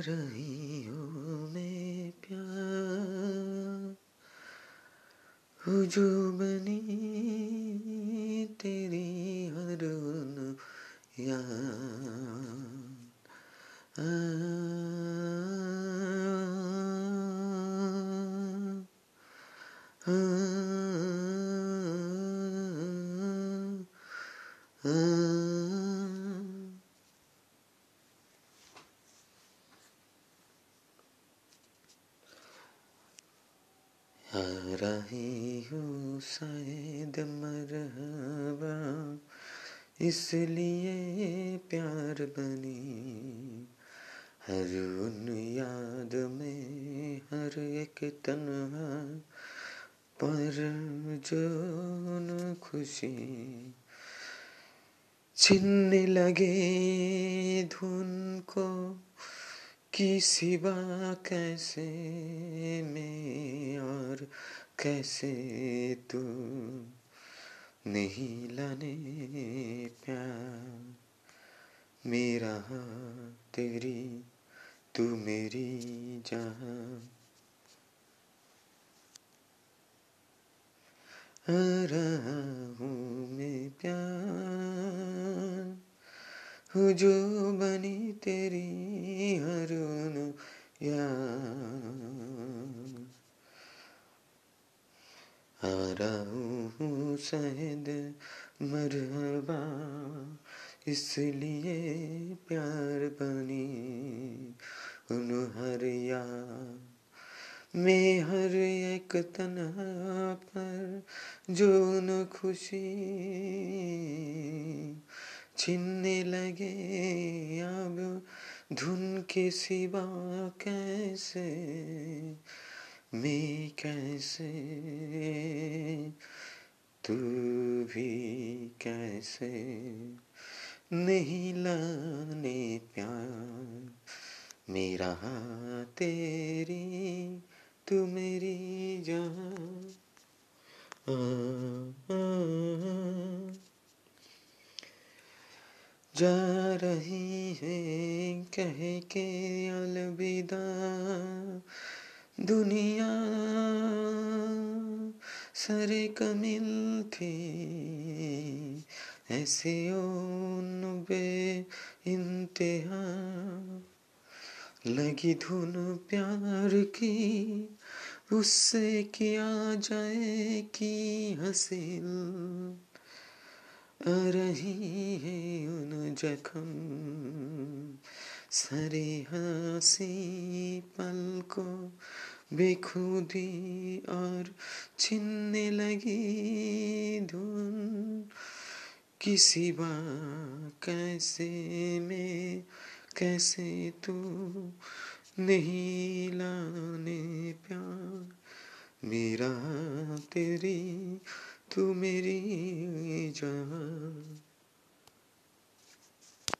रही हूँ मैं प्यार। जो तेरी हर आ रही हूँ शायद मरहबा, इसलिए प्यार बनी। हर उन याद में हर एक तन्हा, पर जो न खुशी, छिनने लगे धुन को की सिवा कैसे मैं और कैसे तू नहीं लाने प्यार। मेरा तेरी, तू मेरी जहाँ रहा हूँ जो बनी तेरी हर आ रहा हूँ शायद मरहबा, इसलिए प्यार बनी उन हर या। मैं हर एक तन्हा पर जो न खुशी छिनने लगे अब धुन के सिवा कैसे? मैं कैसे? तू भी कैसे? नहीं लाने प्यार मेरा तेरी तू मेरी जान। जा रही है कह के अलविदा। दुनिया सरे कमिल थी, ऐसे उन बे इंतहा। लगी धुन प्यार की, उससे किया जाए कि हसील। रही है उन जखम। सरे हसी पल को बेखुदी और छिनने लगी धुन। किसी बा कैसे में, कैसे तू नहीं लाने प्यार। मेरा तेरी तू मेरी जान।